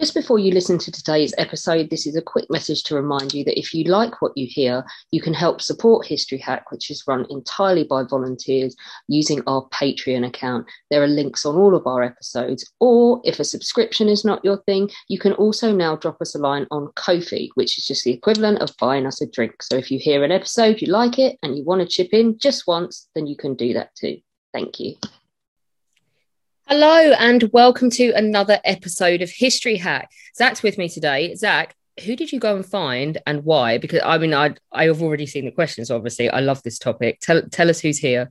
Just before you listen to today's episode, this is a quick message to remind you that if you like what you hear, you can help support History Hack, which is run entirely by volunteers using our Patreon account. There are links on all of our episodes. Or if a subscription is not your thing, you can also now drop us a line on Ko-fi, which is just the equivalent of buying us a drink. So if you hear an episode, you like it, and you want to chip in just once, then you can do that too. Thank you. Hello, and welcome to another episode of History Hack. Zach's with me today. Zach, who did you go and find and why? Because I mean, I I have already seen the questions. Obviously, I love this topic. Tell tell us who's here.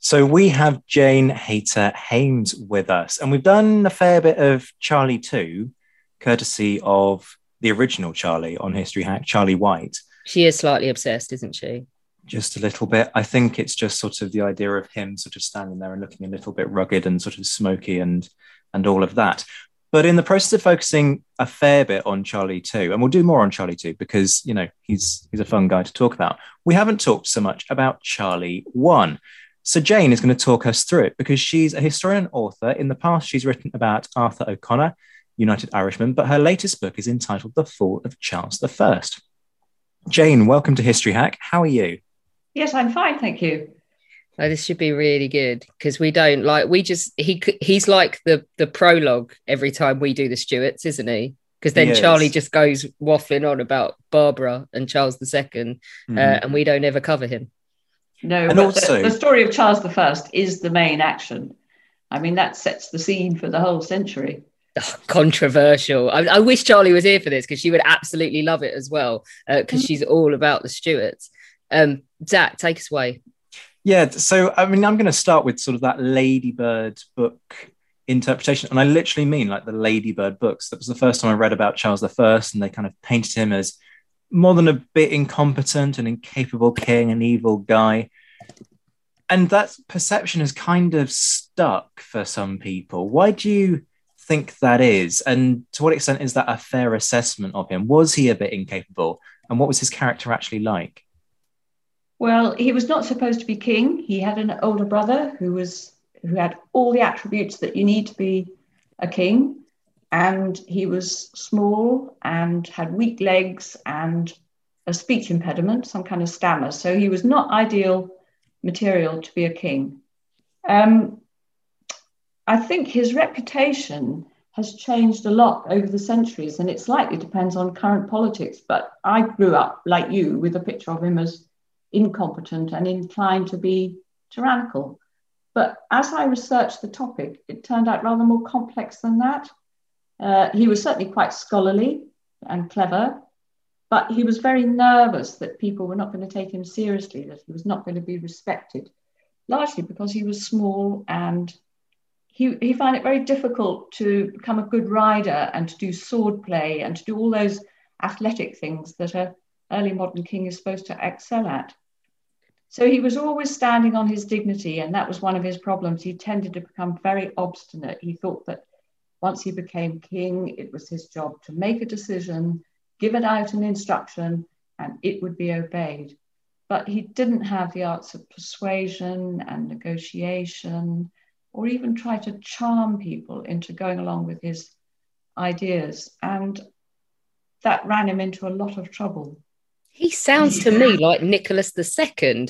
So we have Jane Hayter Hames with us, and we've done a fair bit of Charlie too, courtesy of the original Charlie on History Hack, Charlie White. She is slightly obsessed, isn't she? Just a little bit. I think it's just sort of the idea of him sort of standing there and looking a little bit rugged and sort of smoky and and all of that. But in the process of focusing a fair bit on Charlie too, and we'll do more on Charlie too because you know he's he's a fun guy to talk about. We haven't talked so much about Charlie one. So Jane is going to talk us through it because she's a historian author. In the past, she's written about Arthur O'Connor, United Irishman, but her latest book is entitled The Fall of Charles I. Jane, welcome to History Hack. How are you? Yes, I'm fine, thank you. Oh, this should be really good because we don't like we just he he's like the the prologue every time we do the Stuarts, isn't he? Because then Charlie just goes waffling on about Barbara and Charles II, mm. uh, and we don't ever cover him. No, and also the, the, story of Charles I is the main action. I mean, that sets the scene for the whole century. Oh, controversial. I, I, wish Charlie was here for this because she would absolutely love it as well because uh, mm. she's all about the Stuarts. Um, Zach, take us away. Yeah, so I mean, I'm going to start with sort of that Ladybird book interpretation, and I literally mean like the Ladybird books. That was the first time I read about Charles I, and they kind of painted him as more than a bit incompetent, an incapable king, an evil guy. And that perception has kind of stuck for some people. Why do you think that is? And to what extent is that a fair assessment of him? Was he a bit incapable? And what was his character actually like? Well, he was not supposed to be king. He had an older brother who was who had all the attributes that you need to be a king, and he was small and had weak legs and a speech impediment, some kind of stammer. So he was not ideal material to be a king. Um, I think his reputation has changed a lot over the centuries, and it slightly depends on current politics. But I grew up, like you, with a picture of him as incompetent and inclined to be tyrannical. But as I researched the topic, it turned out rather more complex than that. Uh, he was certainly quite scholarly and clever, but he was very nervous that people were not going to take him seriously, that he was not going to be respected, largely because he was small and he, he found it very difficult to become a good rider and to do sword play and to do all those athletic things that a early modern king is supposed to excel at. So he was always standing on his dignity, and that was one of his problems. He tended to become very obstinate. He thought that once he became king, it was his job to make a decision, give it out an instruction, and it would be obeyed. But he didn't have the arts of persuasion and negotiation, or even try to charm people into going along with his ideas. And that ran him into a lot of trouble. He sounds to me like Nicholas II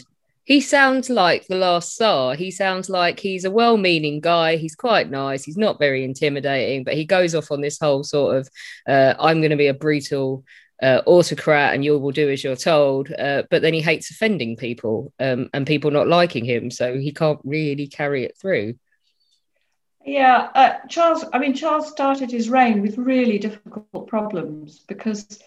he sounds like the last Tsar. He sounds like he's a well meaning guy. He's quite nice. He's not very intimidating, but he goes off on this whole sort of uh, I'm going to be a brutal uh, autocrat and you will do as you're told. Uh, but then he hates offending people um, and people not liking him. So he can't really carry it through. Yeah, uh, Charles, I mean, Charles started his reign with really difficult problems because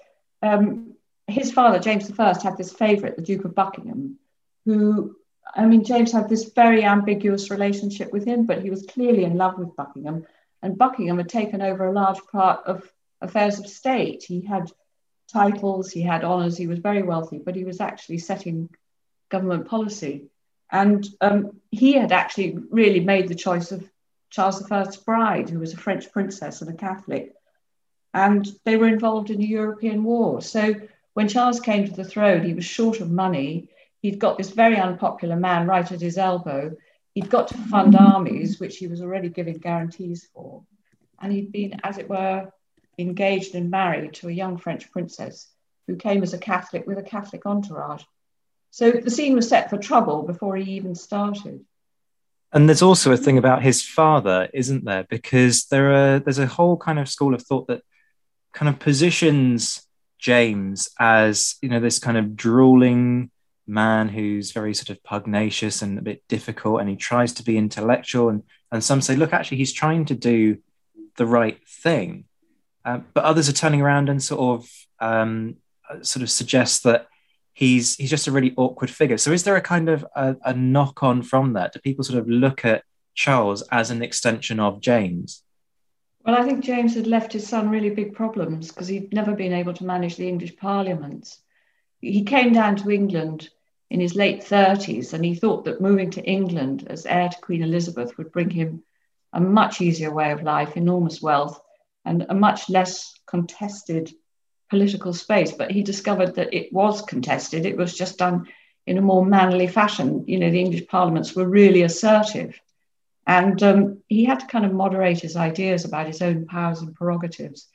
um, his father, James I, had this favourite, the Duke of Buckingham, who, I mean, James had this very ambiguous relationship with him, but he was clearly in love with Buckingham. And Buckingham had taken over a large part of affairs of state. He had titles, he had honours, he was very wealthy, but he was actually setting government policy. And um, he had actually really made the choice of Charles I's bride, who was a French princess and a Catholic. And they were involved in the European war. So when Charles came to the throne, he was short of money he'd got this very unpopular man right at his elbow. He'd got to fund mm-hmm. armies, which he was already giving guarantees for. And he'd been, as it were, engaged and married to a young French princess who came as a Catholic with a Catholic entourage. So the scene was set for trouble before he even started. And there's also a thing about his father, isn't there? Because there are there's a whole kind of school of thought that kind of positions James as you know this kind of drooling man who's very sort of pugnacious and a bit difficult and he tries to be intellectual and and some say look actually he's trying to do the right thing. Uh, but others are turning around and sort of um, sort of suggest that he's he's just a really awkward figure. So is there a kind of a, a knock on from that? Do people sort of look at charles as an extension of james well, I think James had left his son really big problems because he'd never been able to manage the English parliaments he came down to England in his late 30s and he thought that moving to England as heir to Queen Elizabeth would bring him a much easier way of life, enormous wealth, and a much less contested political space. But he discovered that it was contested, it was just done in a more manly fashion. You know, the English parliaments were really assertive. And um, he had to kind of moderate his ideas about his own powers and prerogatives.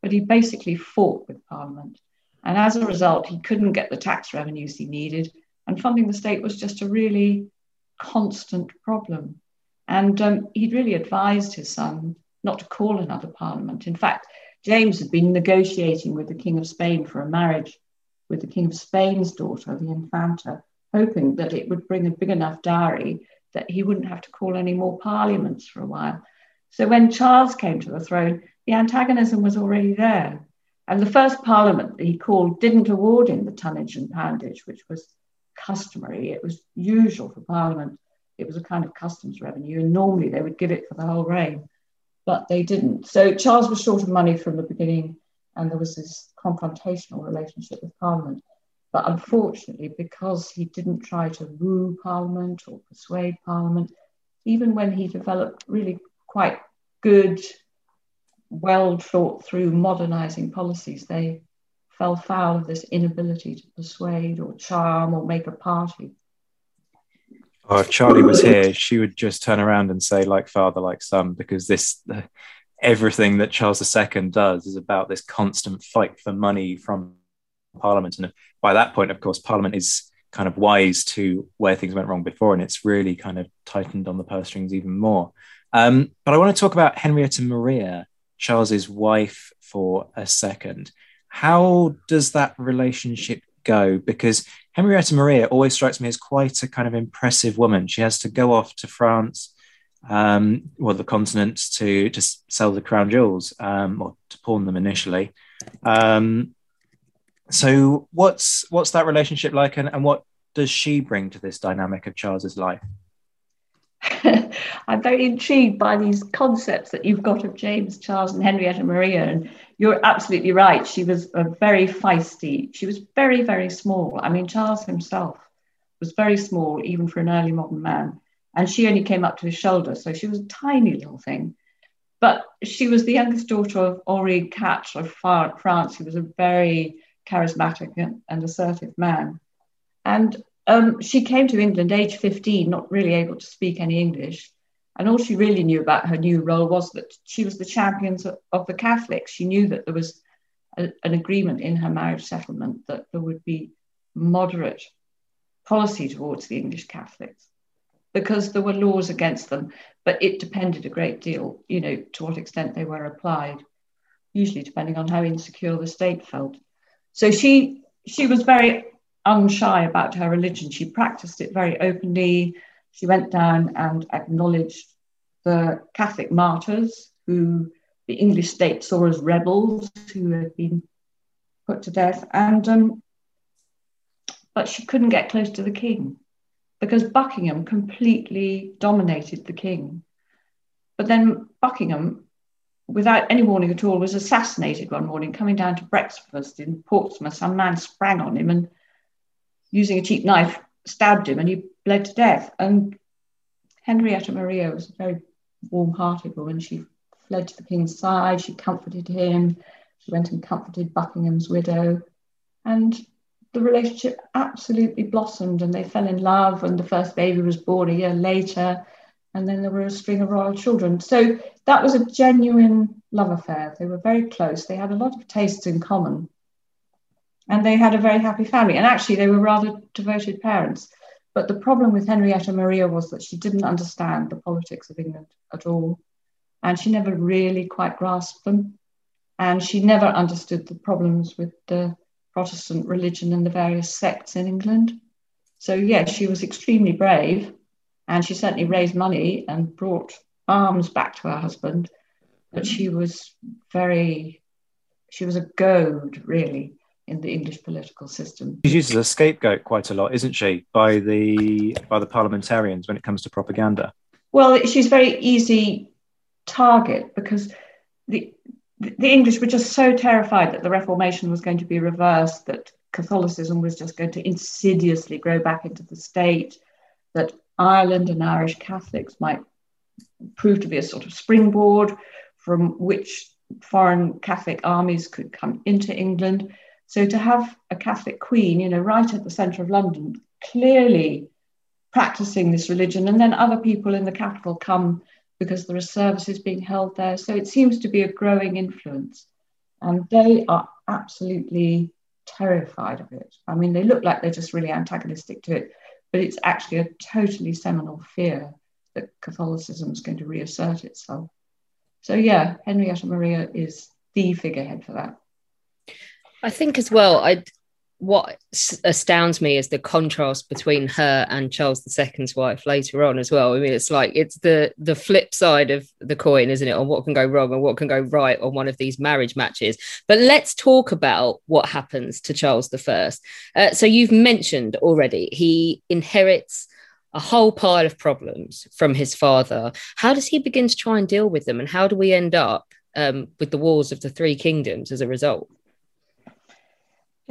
But he basically fought with Parliament. And as a result, he couldn't get the tax revenues he needed. And funding the state was just a really constant problem. And um, he'd really advised his son not to call another parliament. In fact, James had been negotiating with the King of Spain for a marriage with the King of Spain's daughter, the Infanta, hoping that it would bring a big enough dowry that he wouldn't have to call any more parliaments for a while. So when Charles came to the throne, the antagonism was already there. And the first parliament that he called didn't award him the tonnage and poundage, which was customary. It was usual for parliament. It was a kind of customs revenue, and normally they would give it for the whole reign, but they didn't. So Charles was short of money from the beginning, and there was this confrontational relationship with parliament. But unfortunately, because he didn't try to woo parliament or persuade parliament, even when he developed really quite good well thought through modernizing policies, they fell foul of this inability to persuade or charm or make a party. Oh, if Charlie was here, she would just turn around and say, like father, like son, because this everything that Charles II does is about this constant fight for money from Parliament. And by that point, of course, Parliament is kind of wise to where things went wrong before, and it's really kind of tightened on the purse strings even more. Um, but I want to talk about Henrietta Maria Charles's wife for a second. How does that relationship go? Because Henrietta Maria always strikes me as quite a kind of impressive woman. She has to go off to France, um, well, the continent, to sell the crown jewels um, or to pawn them initially. Um, so, what's what's that relationship like, and, and what does she bring to this dynamic of Charles's life? I'm very intrigued by these concepts that you've got of James Charles and Henrietta Maria. And you're absolutely right. She was a very feisty. She was very, very small. I mean, Charles himself was very small, even for an early modern man. And she only came up to his shoulder. So she was a tiny little thing. But she was the youngest daughter of Henri IV of France, who was a very charismatic and assertive man. And um, she came to England age 15, not really able to speak any English. And all she really knew about her new role was that she was the champion of the Catholics. She knew that there was a, an agreement in her marriage settlement that there would be moderate policy towards the English Catholics because there were laws against them, but it depended a great deal, you know, to what extent they were applied, usually depending on how insecure the state felt. So she she was very unshy about her religion. She practiced it very openly. She went down and acknowledged the Catholic martyrs who the English state saw as rebels who had been put to death. And um, but she couldn't get close to the king because Buckingham completely dominated the king. But then Buckingham, without any warning at all, was assassinated one morning coming down to breakfast in Portsmouth. Some man sprang on him and, using a cheap knife, stabbed him and he bled to death. And Henrietta Maria was a very warm hearted woman. She fled to the king's side, she comforted him, she went and comforted Buckingham's widow. And the relationship absolutely blossomed and they fell in love and the first baby was born a year later and then there were a string of royal children. So that was a genuine love affair. They were very close. They had a lot of tastes in common. And they had a very happy family. And actually they were rather devoted parents. But the problem with henrietta maria was that she didn't understand the politics of england at all. And she never really quite grasped them. And she never understood the problems with the Protestant religion and the various sects in England. So, yes, she was extremely brave and she certainly raised money and brought arms back to her husband. But she was very, she was a goad, really, in the English political system. She's used as a scapegoat quite a lot, isn't she, by the by the parliamentarians when it comes to propaganda? Well, she's very easy target because the the English were just so terrified that the Reformation was going to be reversed, that Catholicism was just going to insidiously grow back into the state, that Ireland and Irish Catholics might prove to be a sort of springboard from which foreign Catholic armies could come into England. So to have a Catholic queen, you know, right at the centre of London, clearly practicing this religion, and then other people in the capital come because there are services being held there. So it seems to be a growing influence. And they are absolutely terrified of it. I mean, they look like they're just really antagonistic to it, but it's actually a totally seminal fear that Catholicism is going to reassert itself. So, yeah, Henrietta Maria is the figurehead for that. I think as well, I what astounds me is the contrast between her and Charles II's wife later on as well. I mean, it's like it's the the flip side of the coin, isn't it? On what can go wrong and what can go right on one of these marriage matches. But let's talk about what happens to Charles I. Uh, so you've mentioned already he inherits a whole pile of problems from his father. How does he begin to try and deal with them, and how do we end up um, with the wars of the three kingdoms as a result?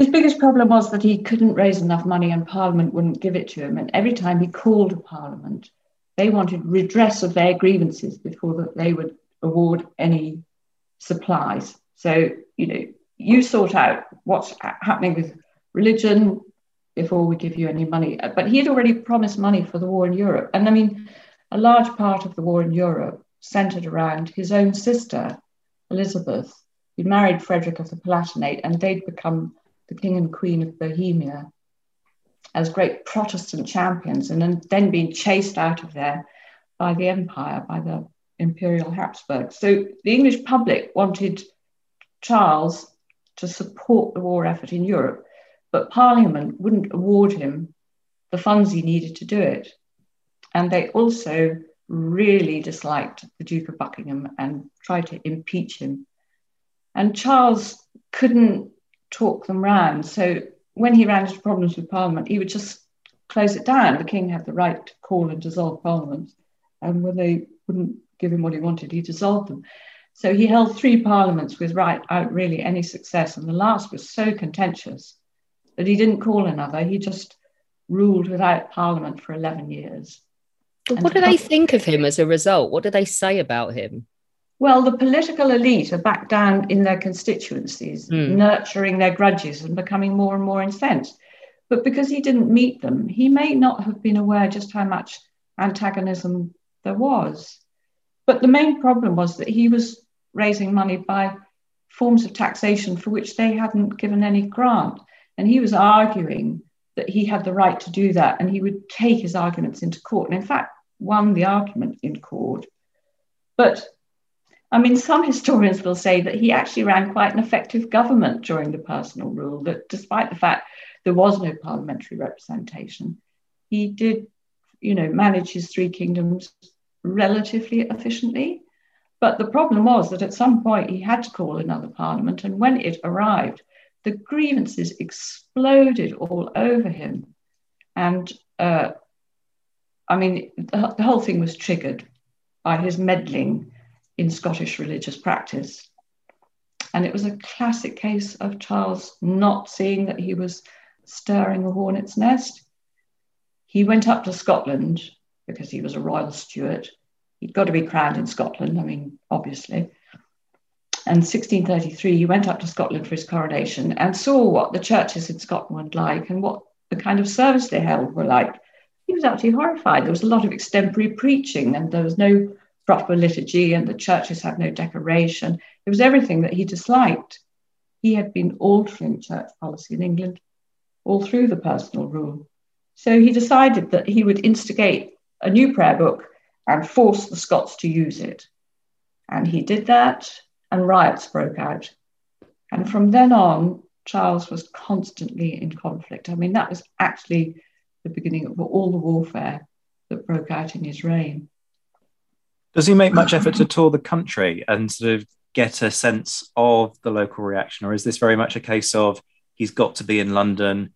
His biggest problem was that he couldn't raise enough money and Parliament wouldn't give it to him. And every time he called Parliament, they wanted redress of their grievances before that they would award any supplies. So, you know, you sort out what's happening with religion before we give you any money. But he had already promised money for the war in Europe. And I mean, a large part of the war in Europe centered around his own sister, Elizabeth, who married Frederick of the Palatinate, and they'd become the King and Queen of Bohemia, as great Protestant champions, and then being chased out of there by the empire, by the Imperial Habsburgs. So the English public wanted Charles to support the war effort in Europe, but Parliament wouldn't award him the funds he needed to do it. And they also really disliked the Duke of Buckingham and tried to impeach him. And Charles couldn't talk them round. So when he ran into problems with Parliament, he would just close it down. The king had the right to call and dissolve Parliament, and when they wouldn't give him what he wanted, he dissolved them. So he held three parliaments without really any success, and the last was so contentious that he didn't call another. He just ruled without parliament for 11 years. But what do they think of him as a result? What do they say about him? Well, the political elite are back down in their constituencies, mm. nurturing their grudges and becoming more and more incensed. But because he didn't meet them, he may not have been aware just how much antagonism there was. But the main problem was that he was raising money by forms of taxation for which they hadn't given any grant. And he was arguing that he had the right to do that, and he would take his arguments into court, and in fact, won the argument in court. But I mean, some historians will say that he actually ran quite an effective government during the personal rule, that despite the fact there was no parliamentary representation, he did, you know, manage his three kingdoms relatively efficiently. But the problem was that at some point he had to call another parliament, and when it arrived, the grievances exploded all over him. And uh, I mean, the, the whole thing was triggered by his meddling in Scottish religious practice. And it was a classic case of Charles not seeing that he was stirring a hornet's nest. He went up to Scotland because he was a royal Stuart. He'd got to be crowned in Scotland, I mean, obviously. And 1633, he went up to Scotland for his coronation and saw what the churches in Scotland were like and what the kind of service they held were like. He was absolutely horrified. There was a lot of extemporary preaching, and there was no proper liturgy, and the churches had no decoration. It was everything that he disliked. He had been altering church policy in England all through the personal rule. So he decided that he would instigate a new prayer book and force the Scots to use it. And he did that, and riots broke out. And from then on, Charles was constantly in conflict. I mean, that was actually the beginning of all the warfare that broke out in his reign. Does he make much effort to tour the country and sort of get a sense of the local reaction, or is this very much a case of he's got to be in London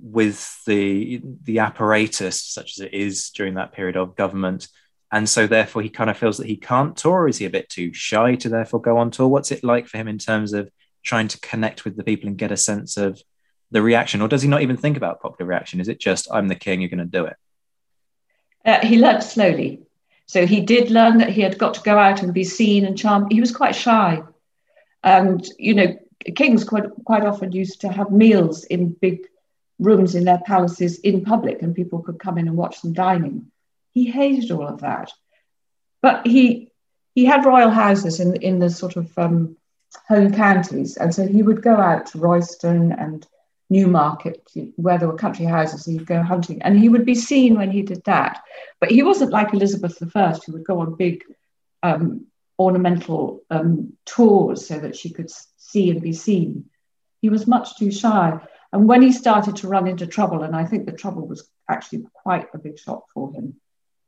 with the the apparatus, such as it is during that period of government, and so therefore he kind of feels that he can't tour? Is he a bit too shy to therefore go on tour? What's it like for him in terms of trying to connect with the people and get a sense of the reaction, or does he not even think about popular reaction? Is it just I'm the king, you're going to do it? Uh, he learned slowly. So he did learn that he had got to go out and be seen and charmed. He was quite shy. And, you know, kings quite, quite often used to have meals in big rooms in their palaces in public and people could come in and watch them dining. He hated all of that. But he he had royal houses in, in the sort of um, home counties. And so he would go out to Royston and Newmarket, where there were country houses, and he'd go hunting, and he would be seen when he did that. But he wasn't like Elizabeth I, who would go on big um, ornamental um, tours so that she could see and be seen. He was much too shy. And when he started to run into trouble, and I think the trouble was actually quite a big shock for him,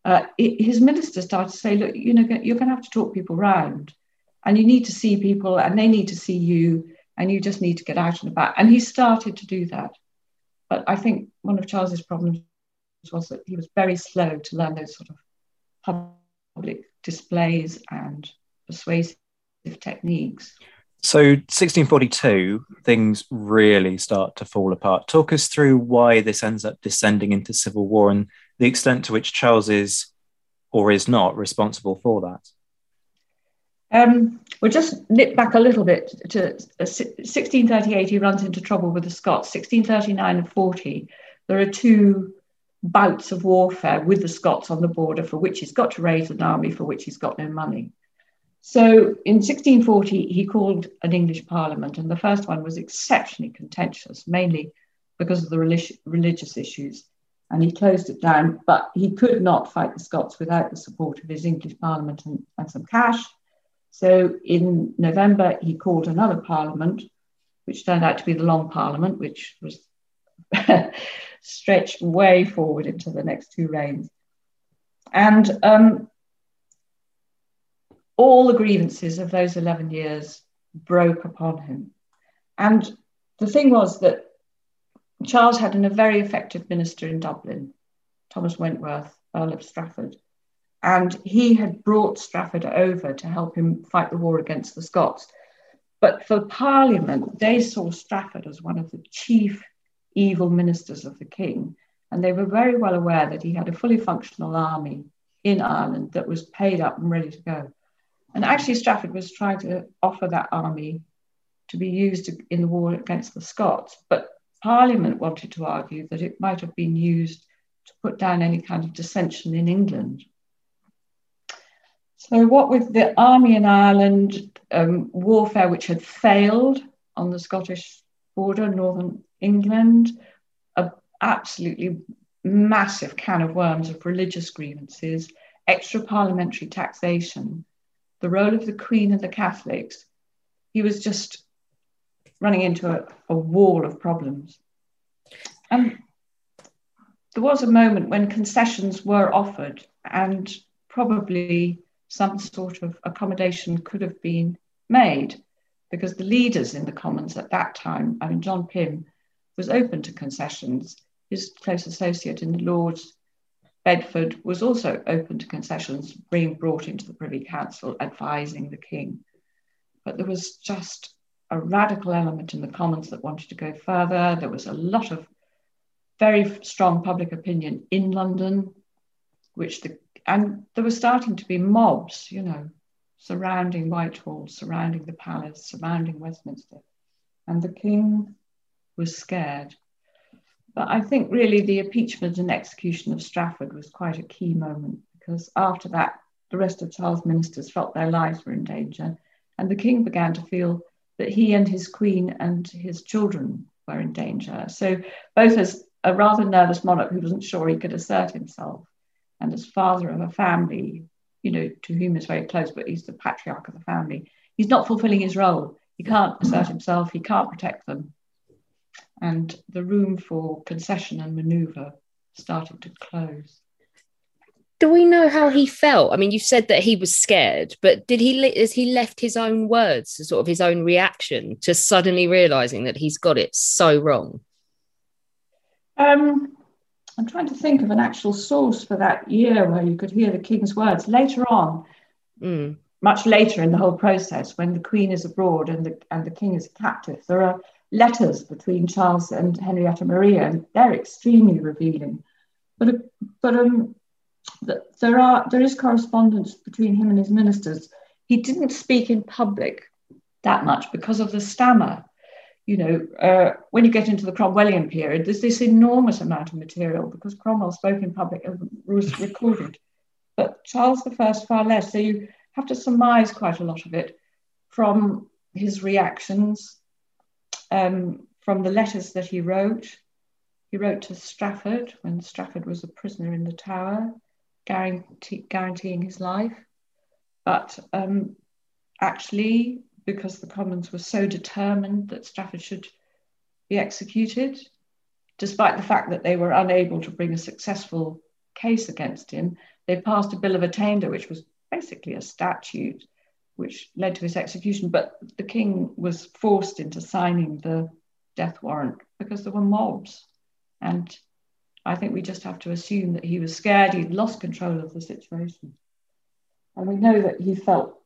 uh, it, his minister started to say, Look, you know, you're going to have to talk people round, and you need to see people, and they need to see you and you just need to get out and about. And he started to do that. But I think one of Charles's problems was that he was very slow to learn those sort of public displays and persuasive techniques. So 1642, things really start to fall apart. Talk us through why this ends up descending into civil war and the extent to which Charles is or is not responsible for that. Um, we'll just nip back a little bit to 1638. Uh, he runs into trouble with the Scots. 1639 and 40, there are two bouts of warfare with the Scots on the border for which he's got to raise an army for which he's got no money. So in 1640, he called an English parliament, and the first one was exceptionally contentious, mainly because of the relig- religious issues. And he closed it down, but he could not fight the Scots without the support of his English parliament and, and some cash. So in November, he called another parliament, which turned out to be the Long Parliament, which was stretched way forward into the next two reigns. And um, all the grievances of those 11 years broke upon him. And the thing was that Charles had a very effective minister in Dublin, Thomas Wentworth, Earl of Strafford, and he had brought Strafford over to help him fight the war against the Scots. But for Parliament, they saw Strafford as one of the chief evil ministers of the king, and they were very well aware that he had a fully functional army in Ireland that was paid up and ready to go. And actually, Strafford was trying to offer that army to be used in the war against the Scots, but Parliament wanted to argue that it might have been used to put down any kind of dissension in England. So, what with the army in Ireland, um, warfare which had failed on the Scottish border, northern England, a, absolutely massive can of worms of religious grievances, extra parliamentary taxation, the role of the Queen and the Catholics. He was just running into a, a wall of problems. And there was a moment when concessions were offered, and probably some sort of accommodation could have been made because the leaders in the Commons at that time, I mean, John Pym was open to concessions. His close associate in the Lords, Bedford, was also open to concessions being brought into the Privy Council advising the King. But there was just a radical element in the Commons that wanted to go further. There was a lot of very strong public opinion in London, which the and there were starting to be mobs, you know, surrounding Whitehall, surrounding the palace, surrounding Westminster. And the king was scared. But I think really the impeachment and execution of Strafford was quite a key moment because after that, the rest of Charles' ministers felt their lives were in danger. And the king began to feel that he and his queen and his children were in danger. So, both as a rather nervous monarch who wasn't sure he could assert himself, and as father of a family, you know, to whom is very close, but he's the patriarch of the family. He's not fulfilling his role. He can't assert himself. He can't protect them. And the room for concession and manoeuvre started to close. Do we know how he felt? I mean, you said that he was scared, but did he has he left his own words, sort of his own reaction to suddenly realizing that he's got it so wrong? Um, I'm trying to think of an actual source for that year where you could hear the king's words. Later on, mm. much later in the whole process, when the queen is abroad and the, and the king is captive, there are letters between Charles and Henrietta Maria, and they're extremely revealing. But, but um, there, are, there is correspondence between him and his ministers. He didn't speak in public that much because of the stammer you know, uh, when you get into the Cromwellian period, there's this enormous amount of material because Cromwell spoke in public and was recorded, but Charles I far less. So you have to surmise quite a lot of it from his reactions, um, from the letters that he wrote. He wrote to Strafford when Strafford was a prisoner in the Tower, guarantee, guaranteeing his life. But um, actually, because the Commons were so determined that Strafford should be executed, despite the fact that they were unable to bring a successful case against him. They passed a Bill of Attainder, which was basically a statute which led to his execution. But the king was forced into signing the death warrant because there were mobs. And I think we just have to assume that he was scared, he'd lost control of the situation. And we know that he felt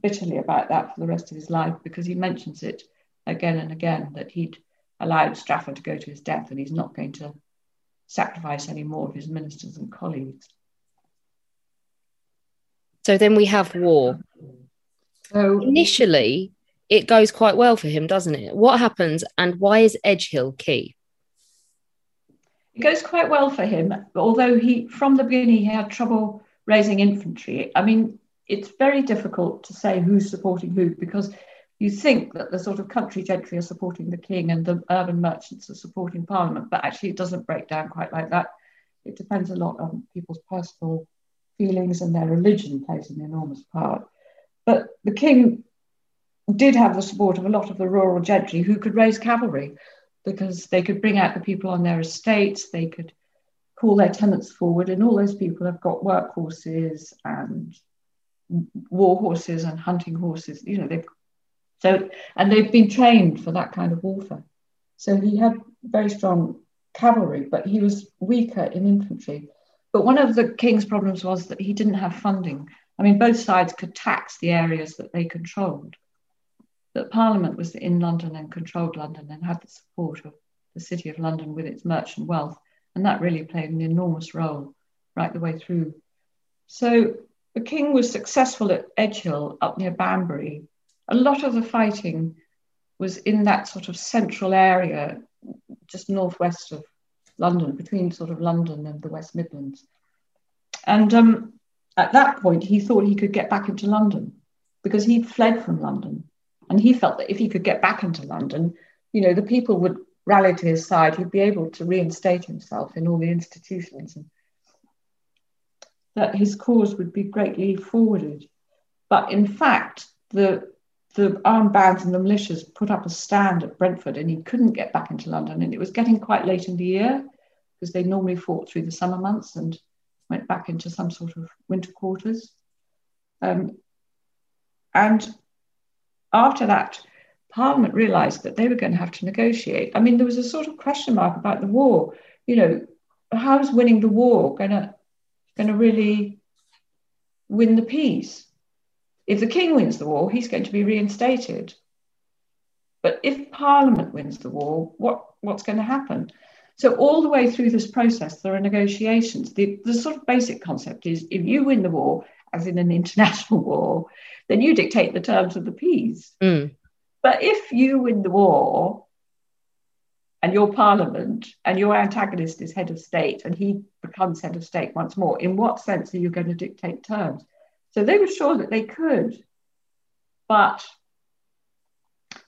bitterly about that for the rest of his life because he mentions it again and again that he'd allowed Strafford to go to his death and he's not going to sacrifice any more of his ministers and colleagues. So then we have war. So initially, it goes quite well for him, doesn't it? What happens and why is Edgehill key? It goes quite well for him, although he, from the beginning, he had trouble raising infantry. I mean, it's very difficult to say who's supporting who because you think that the sort of country gentry are supporting the king and the urban merchants are supporting parliament, but actually it doesn't break down quite like that. It depends a lot on people's personal feelings and their religion plays an enormous part. But the king did have the support of a lot of the rural gentry who could raise cavalry because they could bring out the people on their estates, they could call their tenants forward, and all those people have got workhorses and war horses and hunting horses. You know, they've so and they've been trained for that kind of warfare. So he had very strong cavalry, but he was weaker in infantry. But one of the king's problems was that he didn't have funding. I mean, both sides could tax the areas that they controlled. But Parliament was in London and controlled London and had the support of the City of London with its merchant wealth. And that really played an enormous role right the way through. So the king was successful at Edgehill up near Banbury. A lot of the fighting was in that sort of central area, just northwest of London, between sort of London and the West Midlands. And um, at that point, he thought he could get back into London because he'd fled from London. And he felt that if he could get back into London, you know, the people would rally to his side, he'd be able to reinstate himself in all the institutions and that his cause would be greatly forwarded. But in fact, the the armed bands and the militias put up a stand at Brentford and he couldn't get back into London. And it was getting quite late in the year because they normally fought through the summer months and went back into some sort of winter quarters. Um, and after that, Parliament realised that they were going to have to negotiate. I mean, there was a sort of question mark about the war. You know, how's winning the war going to going to really win the peace? If the king wins the war, he's going to be reinstated. But if Parliament wins the war, what, what's going to happen? So all the way through this process, there are negotiations. The, the sort of basic concept is if you win the war, as in an international war, then you dictate the terms of the peace. Mm. But if you win the war and your parliament and your antagonist is head of state and he becomes head of state once more, in what sense are you going to dictate terms? So they were sure that they could. But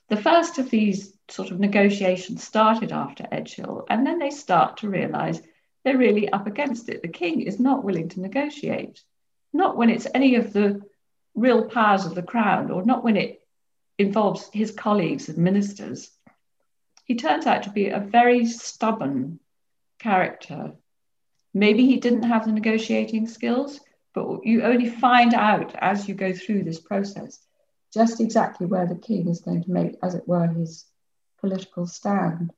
the first of these sort of negotiations started after Edgehill, and then they start to realize they're really up against it. The king is not willing to negotiate, not when it's any of the real powers of the crown, or not when it involves his colleagues and ministers. He turns out to be a very stubborn character. Maybe he didn't have the negotiating skills, but you only find out as you go through this process just exactly where the king is going to make, as it were, his political stand.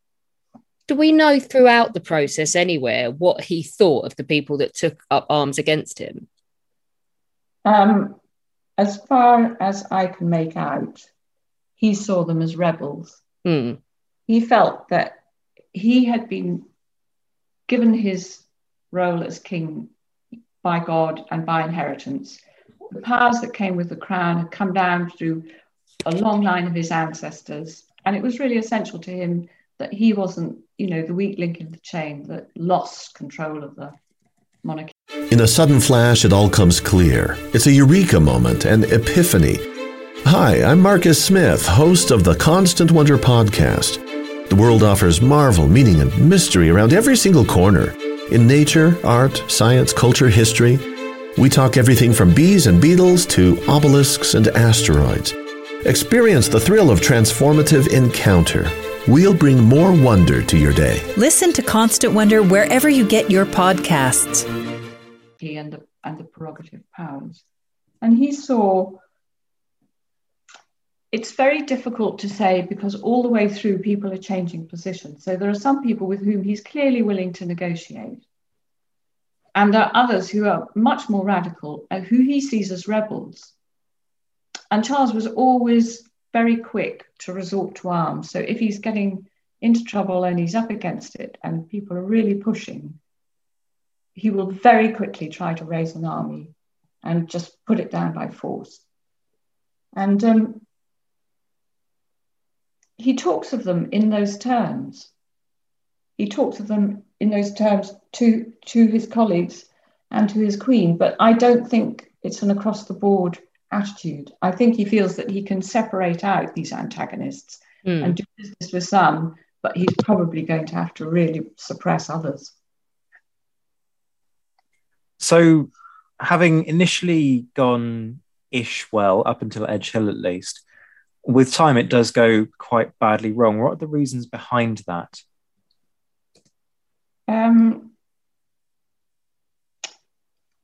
Do we know throughout the process anywhere what he thought of the people that took up arms against him? Um, as far as I can make out, he saw them as rebels. Mm. He felt that he had been given his role as king by God and by inheritance. The powers that came with the crown had come down through a long line of his ancestors. And it was really essential to him that he wasn't, you know, the weak link in the chain that lost control of the monarchy. In a sudden flash, it all comes clear. It's a eureka moment, an epiphany. Hi, I'm Marcus Smith, host of the Constant Wonder podcast. The world offers marvel, meaning, and mystery around every single corner. In nature, art, science, culture, history, we talk everything from bees and beetles to obelisks and asteroids. Experience the thrill of transformative encounter. We'll bring more wonder to your day. Listen to Constant Wonder wherever you get your podcasts. And the, and the prerogative powers. And he saw it's very difficult to say because all the way through people are changing positions. So there are some people with whom he's clearly willing to negotiate. And there are others who are much more radical and who he sees as rebels. And Charles was always very quick to resort to arms. So if he's getting into trouble and he's up against it and people are really pushing, he will very quickly try to raise an army and just put it down by force. And um, he talks of them in those terms. He talks of them in those terms to, to his colleagues and to his queen, but I don't think it's an across the board attitude. I think he feels that he can separate out these antagonists Mm. and do business with some, but he's probably going to have to really suppress others. So, having initially gone ish well up until Edge Hill, at least, with time it does go quite badly wrong. What are the reasons behind that? Um,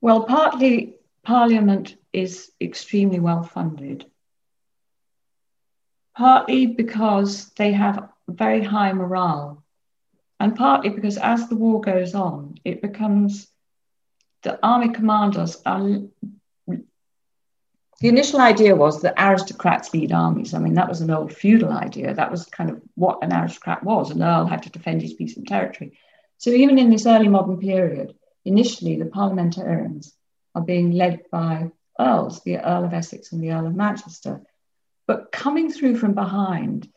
well, partly Parliament is extremely well funded, partly because they have very high morale, and partly because as the war goes on, it becomes the army commanders are. The initial idea was that aristocrats lead armies. I mean, that was an old feudal idea. That was kind of what an aristocrat was. An earl had to defend his piece of territory. So even in this early modern period, initially the parliamentarians are being led by earls, the Earl of Essex and the Earl of Manchester. But coming through from behind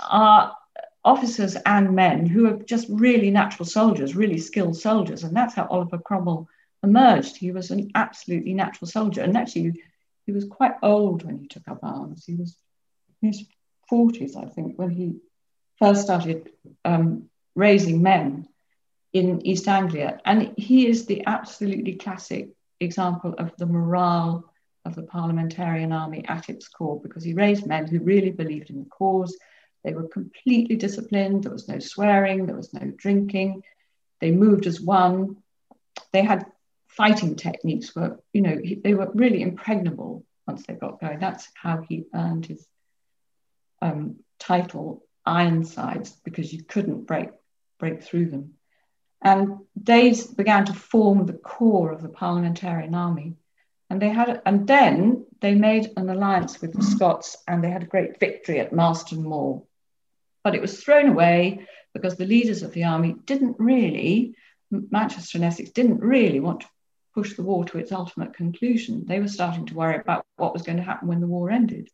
are officers and men who are just really natural soldiers, really skilled soldiers. And that's how Oliver Cromwell emerged. He was an absolutely natural soldier. And actually, he was quite old when he took up arms. He was in his 40s, I think, when he first started um, raising men in East Anglia. And he is the absolutely classic example of the morale of the parliamentarian army at its core because he raised men who really believed in the cause. They were completely disciplined. There was no swearing, there was no drinking. They moved as one. They had fighting techniques were, you know, they were really impregnable once they got going. That's how he earned his um, title Ironsides because you couldn't break break through them. And Days began to form the core of the parliamentarian army. And they had, and then they made an alliance with the Scots, and they had a great victory at Marston Moor. But it was thrown away because the leaders of the army didn't really, Manchester and Essex didn't really want to push the war to its ultimate conclusion. They were starting to worry about what was going to happen when the war ended.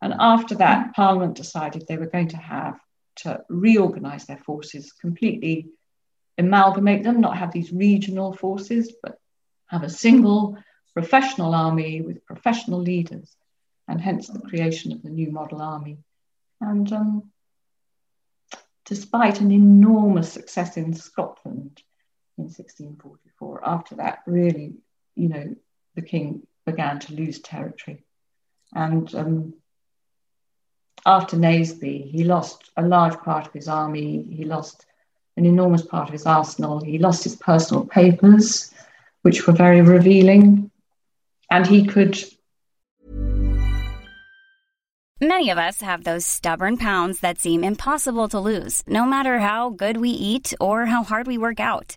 And after that, Parliament decided they were going to have to reorganize their forces, completely amalgamate them, not have these regional forces, but have a single professional army with professional leaders, and hence the creation of the new model army. And um, despite an enormous success in Scotland in 1644, after that, really, you know, the king began to lose territory. And um, after Naseby, he lost a large part of his army, he lost an enormous part of his arsenal, he lost his personal papers, which were very revealing, and he could. Many of us have those stubborn pounds that seem impossible to lose, no matter how good we eat or how hard we work out.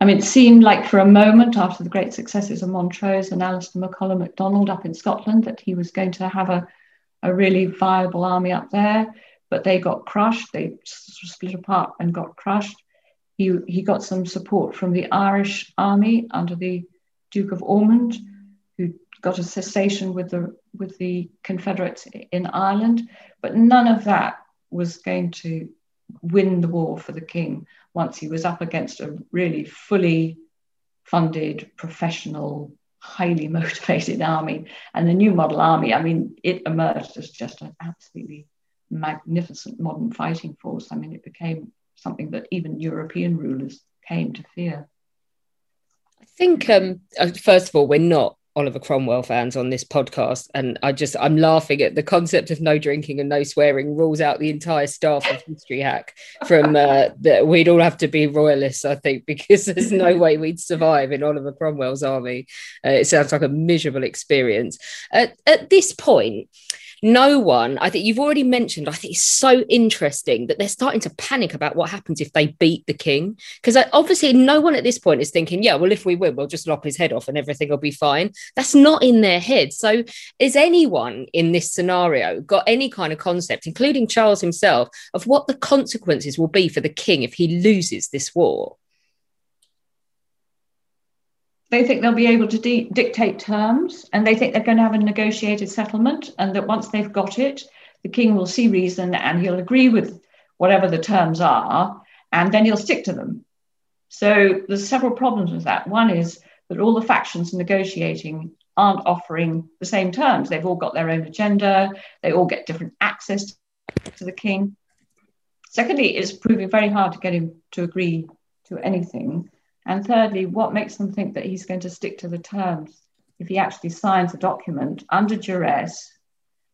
I mean, it seemed like for a moment after the great successes of Montrose and Alistair MacCollum MacDonald up in Scotland that he was going to have a, a really viable army up there but they got crushed. They split apart and got crushed. He, he got some support from the Irish army under the Duke of Ormond, who got a cessation with the with the Confederates in Ireland. But none of that was going to win the war for the king once he was up against a really fully funded, professional, highly motivated army. And the new model army, I mean, it emerged as just an absolutely magnificent modern fighting force. I mean, it became something that even European rulers came to fear. I think, um, uh, first of all, we're not Oliver Cromwell fans on this podcast, and I just I'm laughing at the concept of no drinking and no swearing rules out the entire staff of History Hack from uh, that we'd all have to be royalists, I think, because there's no way we'd survive in Oliver Cromwell's army. Uh, it sounds like a miserable experience. At, at this point, no one, I think you've already mentioned, I think it's so interesting that they're starting to panic about what happens if they beat the king. Because obviously, no one at this point is thinking, yeah, well, if we win, we'll just lop his head off and everything will be fine. That's not in their head. So, is anyone in this scenario got any kind of concept, including Charles himself, of what the consequences will be for the king if he loses this war? they think they'll be able to de- dictate terms and they think they're going to have a negotiated settlement and that once they've got it the king will see reason and he'll agree with whatever the terms are and then he'll stick to them so there's several problems with that one is that all the factions negotiating aren't offering the same terms they've all got their own agenda they all get different access to the king secondly it's proving very hard to get him to agree to anything and thirdly, what makes them think that he's going to stick to the terms if he actually signs a document under duress,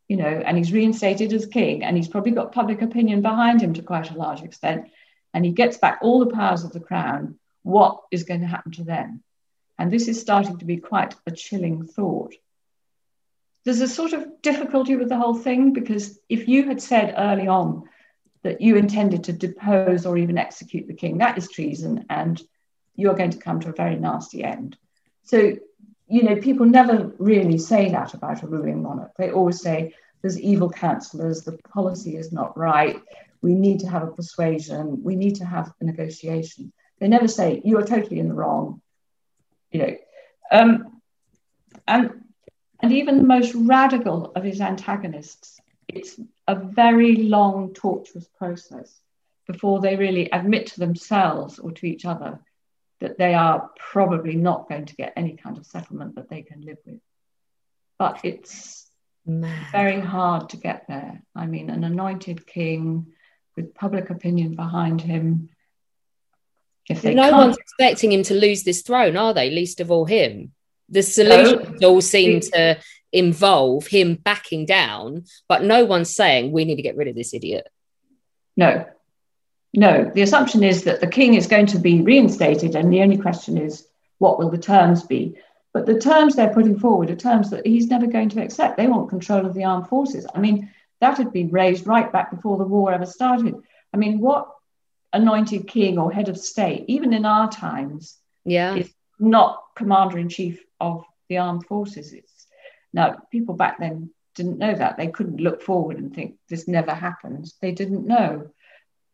you know, and he's reinstated as king and he's probably got public opinion behind him to quite a large extent. and he gets back all the powers of the crown, what is going to happen to them? And this is starting to be quite a chilling thought. There's a sort of difficulty with the whole thing because if you had said early on that you intended to depose or even execute the king, that is treason, and you're going to come to a very nasty end. So, you know, people never really say that about a ruling monarch. They always say there's evil counsellors, the policy is not right, we need to have a persuasion, we need to have a negotiation. They never say you are totally in the wrong, you know. Um, and and even the most radical of his antagonists, it's a very long, tortuous process before they really admit to themselves or to each other that they are probably not going to get any kind of settlement that they can live with. But it's Man. very hard to get there. I mean, an anointed king with public opinion behind him. No can't... one's expecting him to lose this throne, are they? Least of all him. The solutions no. all seem to involve him backing down, but no one's saying we need to get rid of this idiot. No, no. The assumption is that the king is going to be reinstated, and the only question is what will the terms be? But the terms they're putting forward are terms that he's never going to accept. They want control of the armed forces. I mean, that had been raised right back before the war ever started. I mean, what anointed king or head of state, even in our times, yeah, is not commander in chief of the armed forces. It's now people back then didn't know that. They couldn't look forward and think this never happened. They didn't know.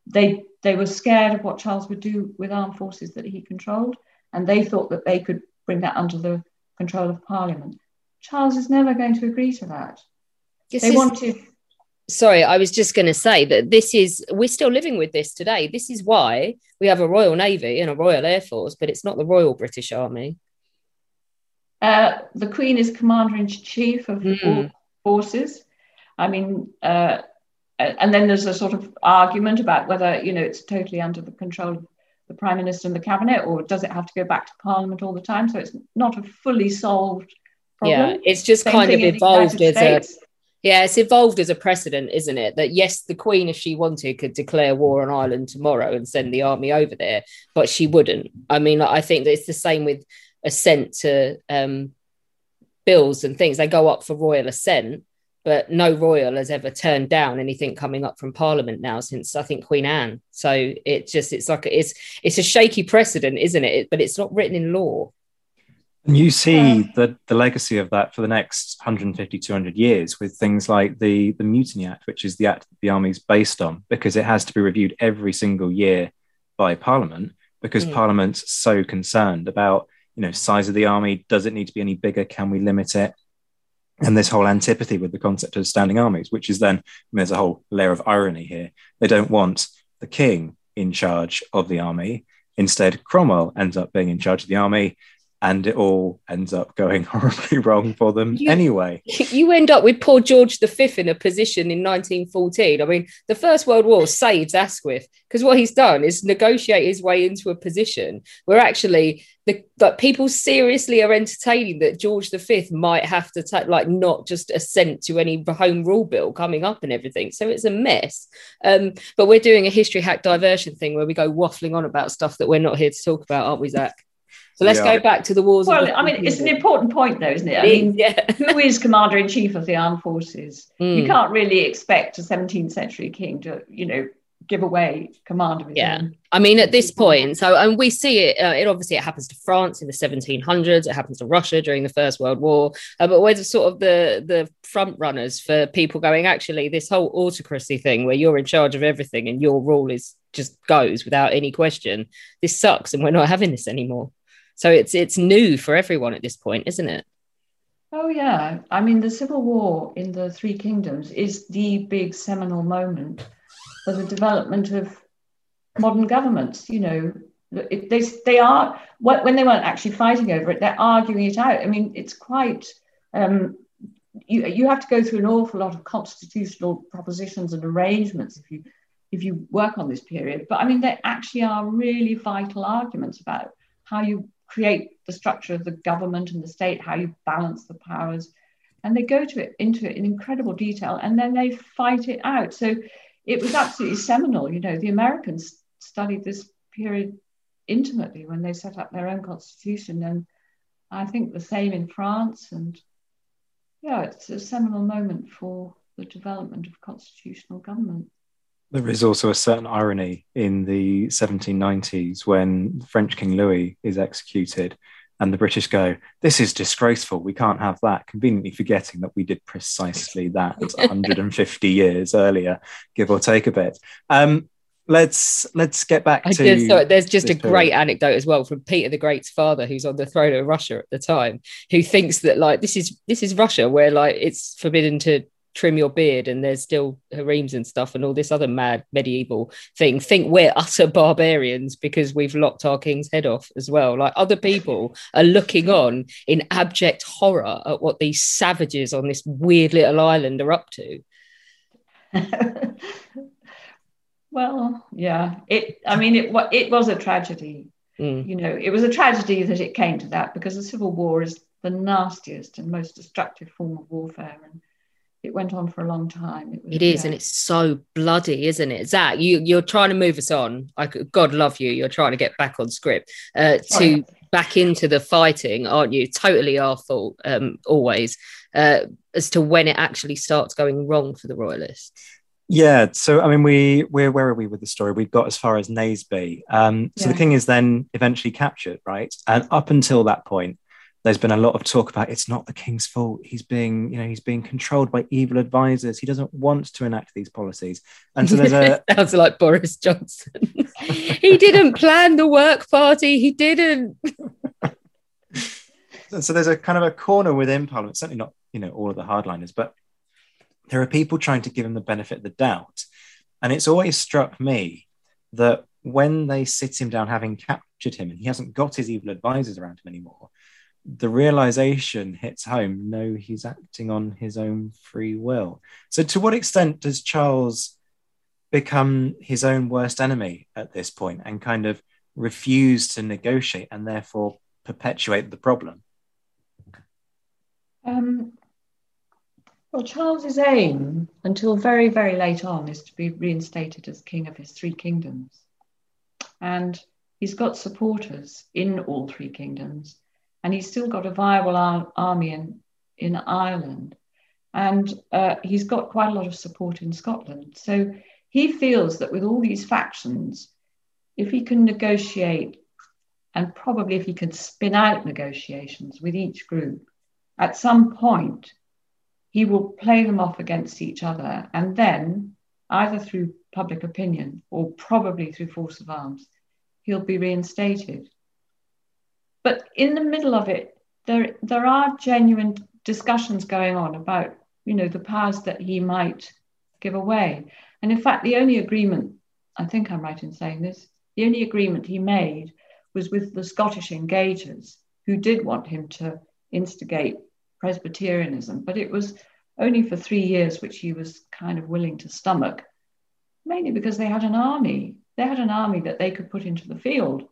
They they were scared of what Charles would do with armed forces that he controlled, and they thought that they could bring that under the control of Parliament. Charles is never going to agree to that. This they is, wanted sorry, I was just going to say that this is, we're still living with this today. This is why we have a Royal Navy and a Royal Air Force, but it's not the Royal British Army. Uh, the Queen is Commander in Chief of mm. all forces. I mean, uh, and then there's a sort of argument about whether, you know, it's totally under the control of the Prime Minister and the Cabinet, or does it have to go back to Parliament all the time? So it's not a fully solved problem. Yeah, it's just Same kind of evolved as a yeah, it's evolved as a precedent, isn't it? That yes, the Queen, if she wanted, could declare war on Ireland tomorrow and send the army over there, but she wouldn't. I mean, I think that it's the same with assent to um, bills and things. They go up for royal assent, but no royal has ever turned down anything coming up from Parliament now since I think Queen Anne. So it just it's like it's it's a shaky precedent, isn't it? But it's not written in law. And you see the, the legacy of that for the next 150, 200 years with things like the, the Mutiny Act, which is the act that the army's based on, because it has to be reviewed every single year by Parliament, because mm. Parliament's so concerned about, you know, size of the army. Does it need to be any bigger? Can we limit it? And this whole antipathy with the concept of standing armies, which is then, I mean, there's a whole layer of irony here. They don't want the king in charge of the army. Instead, Cromwell ends up being in charge of the army and it all ends up going horribly wrong for them you, anyway. You end up with poor George V in a position in 1914. I mean, the First World War saves Asquith because what he's done is negotiate his way into a position where actually the like people seriously are entertaining that George V might have to take like not just assent to any home rule bill coming up and everything. So it's a mess. Um, but we're doing a history hack diversion thing where we go waffling on about stuff that we're not here to talk about, aren't we, Zach? So let's yeah. go back to the wars. Well, I mean, it's an important point, though, isn't it? I mean, yeah. who is commander in chief of the armed forces? Mm. You can't really expect a 17th century king to, you know, give away command of his yeah. Own. I mean, at this point, so and we see it. Uh, it obviously it happens to France in the 1700s. It happens to Russia during the First World War. Uh, but we're sort of the the front runners for people going. Actually, this whole autocracy thing, where you're in charge of everything and your rule is just goes without any question. This sucks, and we're not having this anymore. So it's it's new for everyone at this point, isn't it? Oh yeah. I mean the civil war in the three kingdoms is the big seminal moment for the development of modern governments, you know. They, they are when they weren't actually fighting over it they're arguing it out i mean it's quite um, you, you have to go through an awful lot of constitutional propositions and arrangements if you if you work on this period but i mean there actually are really vital arguments about how you create the structure of the government and the state, how you balance the powers. And they go to it into it in incredible detail and then they fight it out. So it was absolutely seminal. You know, the Americans studied this period intimately when they set up their own constitution. And I think the same in France. And yeah, it's a seminal moment for the development of constitutional government. There is also a certain irony in the 1790s when French King Louis is executed and the British go, This is disgraceful. We can't have that. Conveniently forgetting that we did precisely that 150 years earlier, give or take a bit. Um, let's let's get back to just, sorry, there's just a great period. anecdote as well from peter the great's father who's on the throne of russia at the time who thinks that like this is this is russia where like it's forbidden to trim your beard and there's still harems and stuff and all this other mad medieval thing. Think we're utter barbarians because we've locked our king's head off as well. Like other people are looking on in abject horror at what these savages on this weird little island are up to. Well yeah. It i mean it, it was a tragedy. Mm. you know it was a tragedy that it came to that because the civil war is the nastiest and most destructive form of warfare and it went on for a long time. It, was, it is, yeah. and it's so bloody, isn't it? Zach, you you're trying to move us on. I God love you. You're trying to get back on script uh, to back into the fighting, aren't you? Totally our fault, um, always. Uh, as to when it actually starts going wrong for the royalists. Yeah, so I mean, we we're where are we with the story? We've got as far as Naseby. Um, so yeah. the king is then eventually captured, right? And up until that point, there's been a lot of talk about it's not the king's fault. He's being, you know, he's being controlled by evil advisors. He doesn't want to enact these policies. And so there's a sounds like Boris Johnson. he didn't plan the work party. He didn't. and so there's a kind of a corner within Parliament, certainly not, you know, all of the hardliners, but there are people trying to give him the benefit of the doubt. And it's always struck me that when they sit him down, having captured him, and he hasn't got his evil advisors around him anymore, the realization hits home. No he's acting on his own free will. So to what extent does charles become his own worst enemy at this point and kind of refuse to negotiate and therefore perpetuate the problem? Um, well charles's aim until very very late on is to be reinstated as king of his three kingdoms. And he's got supporters in all three kingdoms and he's still got a viable ar- army in, in Ireland. And uh, he's got quite a lot of support in Scotland. So he feels that with all these factions, if he can negotiate, and probably if he can spin out negotiations with each group, at some point, he will play them off against each other. And then, either through public opinion or probably through force of arms, he'll be reinstated. But in the middle of it, there there are genuine discussions going on about you know the powers that he might give away. And in fact, the only agreement, I think I'm right in saying this, the only agreement he made was with the Scottish engagers who did want him to instigate Presbyterianism, but it was only for three years, which he was kind of willing to stomach, mainly because they had an army. They had an army that they could put into the field.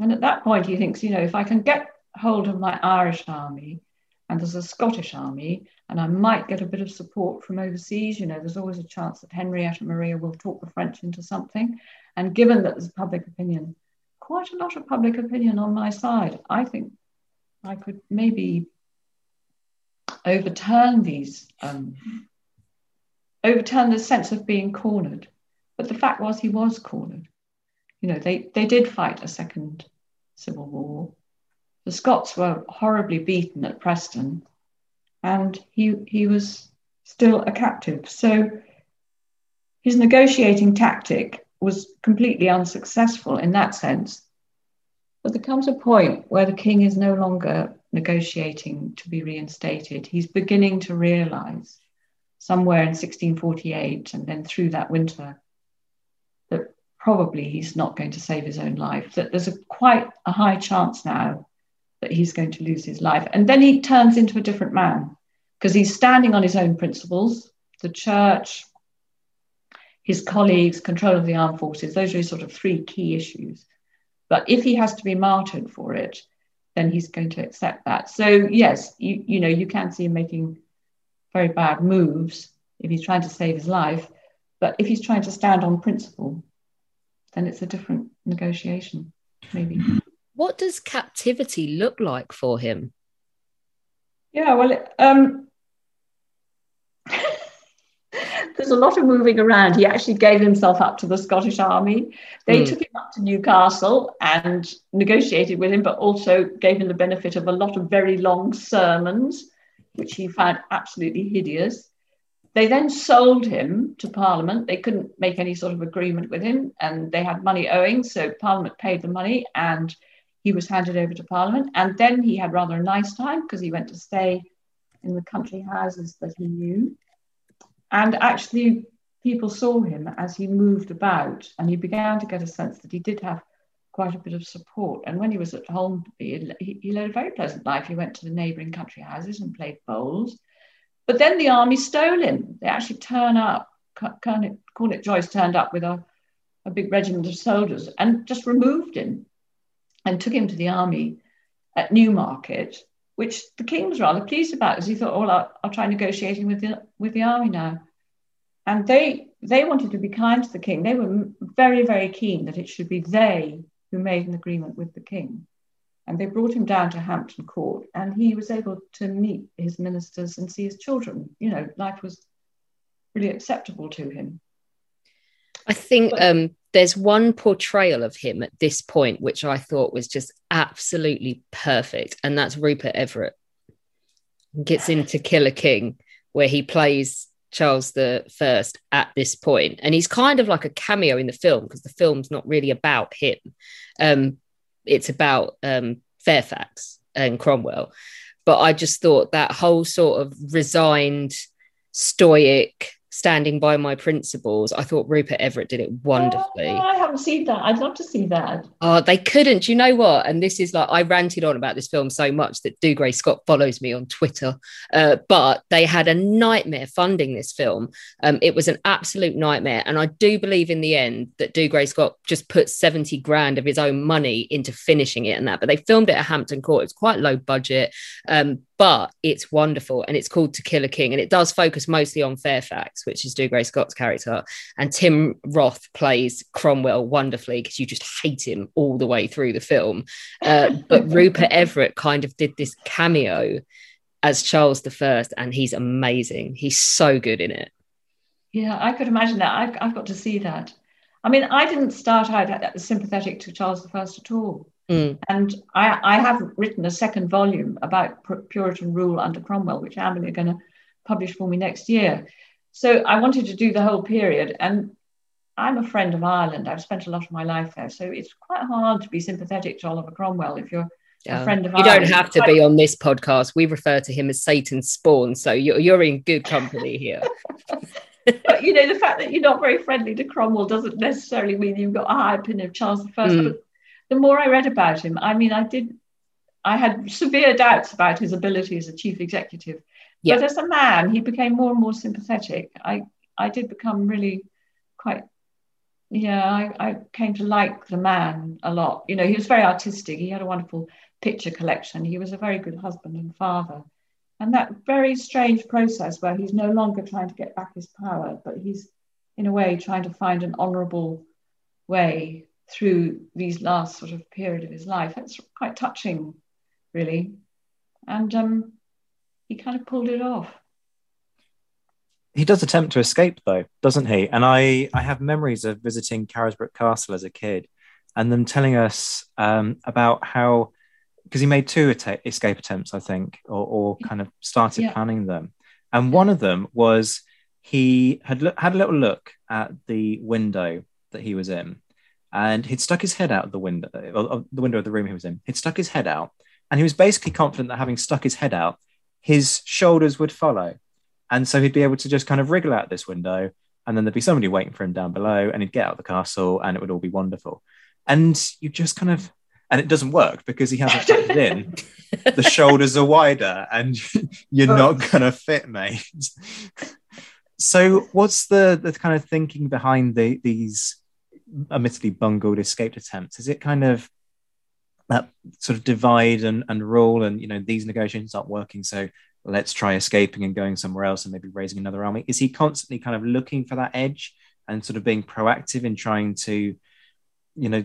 And at that point, he thinks, you know, if I can get hold of my Irish army and there's a Scottish army, and I might get a bit of support from overseas, you know, there's always a chance that Henrietta Maria will talk the French into something. And given that there's public opinion, quite a lot of public opinion on my side, I think I could maybe overturn these, um, overturn the sense of being cornered. But the fact was, he was cornered you know, they, they did fight a second civil war. The Scots were horribly beaten at Preston, and he, he was still a captive. So his negotiating tactic was completely unsuccessful in that sense. But there comes a point where the king is no longer negotiating to be reinstated. He's beginning to realize somewhere in 1648 and then through that winter probably he's not going to save his own life, that there's a quite a high chance now that he's going to lose his life. And then he turns into a different man because he's standing on his own principles, the church, his colleagues, control of the armed forces, those are his sort of three key issues. But if he has to be martyred for it, then he's going to accept that. So yes, you, you know, you can see him making very bad moves if he's trying to save his life. But if he's trying to stand on principle, then it's a different negotiation, maybe. What does captivity look like for him? Yeah, well, um, there's a lot of moving around. He actually gave himself up to the Scottish Army. They mm. took him up to Newcastle and negotiated with him, but also gave him the benefit of a lot of very long sermons, which he found absolutely hideous. They then sold him to Parliament. They couldn't make any sort of agreement with him, and they had money owing, so Parliament paid the money, and he was handed over to Parliament. And then he had rather a nice time because he went to stay in the country houses that he knew. And actually, people saw him as he moved about, and he began to get a sense that he did have quite a bit of support. And when he was at home, he, he led a very pleasant life. He went to the neighbouring country houses and played bowls. But then the army stole him. They actually turn up, Cornet, Joyce turned up with a, a big regiment of soldiers and just removed him and took him to the army at Newmarket, which the king was rather pleased about because he thought, oh, I'll, I'll try negotiating with the, with the army now. And they, they wanted to be kind to the king. They were very, very keen that it should be they who made an agreement with the king. And they brought him down to Hampton Court, and he was able to meet his ministers and see his children. You know, life was really acceptable to him. I think um, there's one portrayal of him at this point which I thought was just absolutely perfect, and that's Rupert Everett. Gets into Kill a King, where he plays Charles the First at this point, and he's kind of like a cameo in the film because the film's not really about him. Um, it's about um, Fairfax and Cromwell. But I just thought that whole sort of resigned, stoic, standing by my principles. I thought Rupert Everett did it wonderfully. Oh, I haven't seen that. I'd love to see that. Oh, they couldn't. You know what? And this is like I ranted on about this film so much that Dougray Scott follows me on Twitter. Uh, but they had a nightmare funding this film. Um, it was an absolute nightmare, and I do believe in the end that Dougray Scott just put seventy grand of his own money into finishing it and that. But they filmed it at Hampton Court. It's quite low budget. Um, but it's wonderful and it's called To Kill a King and it does focus mostly on Fairfax, which is Dougray Scott's character. And Tim Roth plays Cromwell wonderfully because you just hate him all the way through the film. Uh, but Rupert Everett kind of did this cameo as Charles I, and he's amazing. He's so good in it. Yeah, I could imagine that. I've, I've got to see that. I mean, I didn't start out sympathetic to Charles I at all. Mm. And I, I, have written a second volume about Puritan rule under Cromwell, which Amberley are going to publish for me next year. So I wanted to do the whole period. And I'm a friend of Ireland. I've spent a lot of my life there. So it's quite hard to be sympathetic to Oliver Cromwell if you're yeah. a friend of You Ireland. You don't have to be on this podcast. We refer to him as Satan's spawn. So you're, you're in good company here. but you know, the fact that you're not very friendly to Cromwell doesn't necessarily mean you've got a high opinion of Charles I. Mm. But the more I read about him, I mean, I did, I had severe doubts about his ability as a chief executive. Yeah. But as a man, he became more and more sympathetic. I, I did become really quite, yeah, I, I came to like the man a lot. You know, he was very artistic. He had a wonderful picture collection. He was a very good husband and father. And that very strange process where he's no longer trying to get back his power, but he's in a way trying to find an honorable way through these last sort of period of his life. It's quite touching, really. And um, he kind of pulled it off. He does attempt to escape, though, doesn't he? And I, I have memories of visiting Carisbrooke Castle as a kid and them telling us um, about how, because he made two att- escape attempts, I think, or, or kind of started yeah. planning them. And one of them was he had lo- had a little look at the window that he was in and he'd stuck his head out of the window, of the window of the room he was in. He'd stuck his head out, and he was basically confident that having stuck his head out, his shoulders would follow, and so he'd be able to just kind of wriggle out this window, and then there'd be somebody waiting for him down below, and he'd get out of the castle, and it would all be wonderful. And you just kind of, and it doesn't work because he hasn't tucked in. the shoulders are wider, and you're not oh. gonna fit, mate. so, what's the the kind of thinking behind the, these? admittedly bungled escaped attempts? Is it kind of that sort of divide and, and rule and you know these negotiations aren't working so let's try escaping and going somewhere else and maybe raising another army is he constantly kind of looking for that edge and sort of being proactive in trying to you know,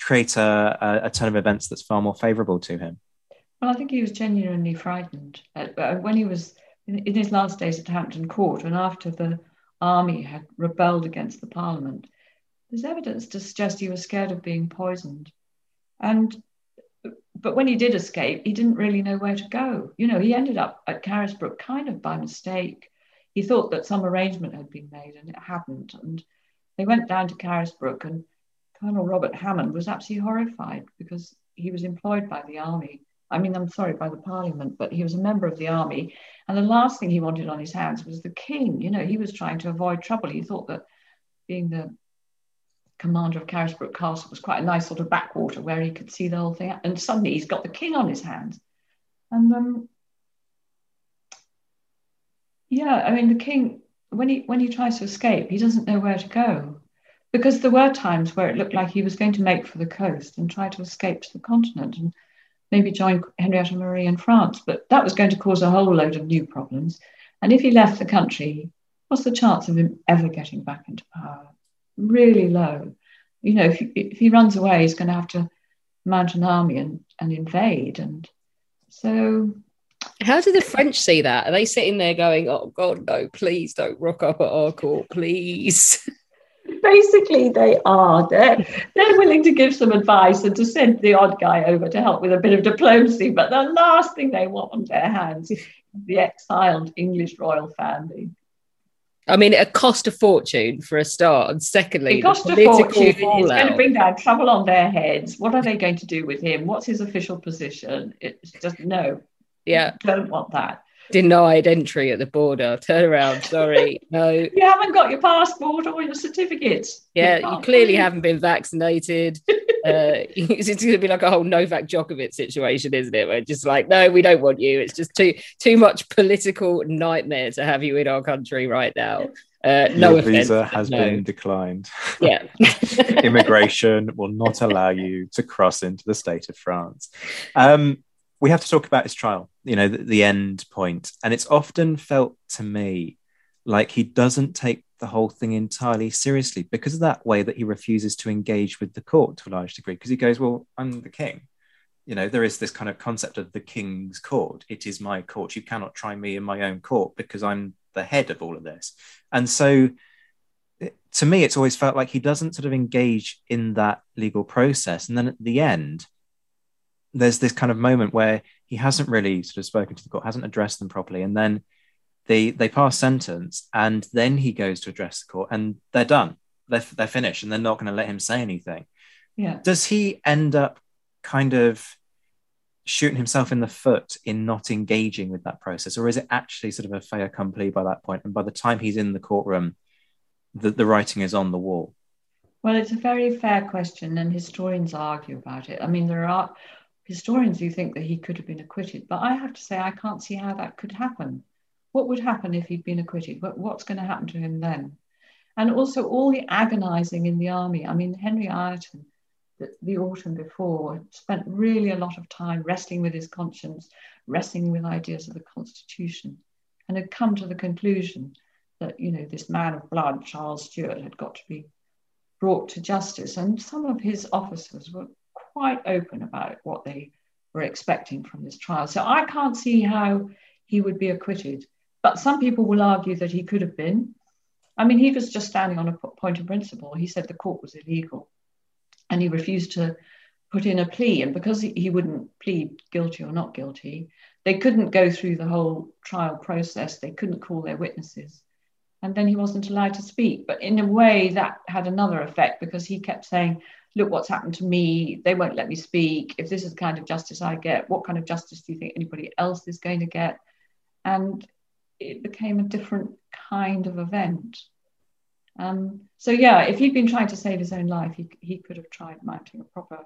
create a, a turn of events that's far more favourable to him? Well, I think he was genuinely frightened uh, when he was in his last days at Hampton Court, and after the army had rebelled against the Parliament. There's evidence to suggest he was scared of being poisoned, and but when he did escape, he didn't really know where to go. You know, he ended up at Carisbrooke kind of by mistake. He thought that some arrangement had been made, and it hadn't. And they went down to Carisbrooke, and Colonel Robert Hammond was absolutely horrified because he was employed by the army. I mean, I'm sorry, by the parliament, but he was a member of the army. And the last thing he wanted on his hands was the king. You know, he was trying to avoid trouble. He thought that being the commander of Carisbrooke Castle was quite a nice sort of backwater where he could see the whole thing. And suddenly he's got the king on his hands. And um, yeah, I mean, the king, when he when he tries to escape, he doesn't know where to go because there were times where it looked like he was going to make for the coast and try to escape to the continent and maybe join Henrietta Marie in France. But that was going to cause a whole load of new problems. And if he left the country, what's the chance of him ever getting back into power? Really low. You know, if, if he runs away, he's going to have to mount an army and, and invade. And so how do the French see that? Are they sitting there going, "Oh God, no! Please don't rock up at our court, please"? basically they are. They're, they're willing to give some advice and to send the odd guy over to help with a bit of diplomacy, but the last thing they want on their hands is the exiled English royal family. I mean, it cost a fortune for a start, and secondly, it cost a fortune. It's going to bring down trouble on their heads. What are they going to do with him? What's his official position? It's just no. Yeah, don't want that denied entry at the border. Turn around, sorry. No. you haven't got your passport or your certificates. Yeah, you, you clearly haven't been vaccinated. uh, it's going to be like a whole Novak Djokovic situation, isn't it? Where just like, no, we don't want you. It's just too too much political nightmare to have you in our country right now. Uh, no Your offense, visa has no. been declined. Yeah. Immigration will not allow you to cross into the state of France. Um, we have to talk about his trial, you know, the, the end point. And it's often felt to me like he doesn't take the whole thing entirely seriously because of that way that he refuses to engage with the court to a large degree. Because he goes, Well, I'm the king. You know, there is this kind of concept of the king's court. It is my court. You cannot try me in my own court because I'm the head of all of this. And so eh, to me, it's always felt like he doesn't sort of engage in that legal process. And then at the end, there's this kind of moment where he hasn't really sort of spoken to the court, hasn't addressed them properly, and then they they pass sentence, and then he goes to address the court, and they're done, they're they're finished, and they're not going to let him say anything. Yeah. Does he end up kind of shooting himself in the foot in not engaging with that process, or is it actually sort of a fait accompli by that point? And by the time he's in the courtroom, the, the writing is on the wall. Well, it's a very fair question, and historians argue about it. I mean, there are historians who think that he could have been acquitted, but I have to say I can't see how that could happen. What would happen if he'd been acquitted? What, what's going to happen to him then? And also all the agonizing in the army. I mean, Henry Ireton, the, the autumn before, spent really a lot of time wrestling with his conscience, wrestling with ideas of the Constitution, and had come to the conclusion that, you know, this man of blood, Charles Stuart, had got to be brought to justice. And some of his officers were quite open about what they were expecting from this trial. So I can't see how he would be acquitted. But some people will argue that he could have been. I mean, he was just standing on a point of principle. He said the court was illegal and he refused to put in a plea. And because he wouldn't plead guilty or not guilty, they couldn't go through the whole trial process. They couldn't call their witnesses. And then he wasn't allowed to speak. But in a way, that had another effect because he kept saying, look what's happened to me. They won't let me speak. If this is the kind of justice i get what kind of justice do you think anybody else is going to get? And it became a different kind of event. Um, so yeah if he'd been trying to save his own life he, he could have tried mounting a proper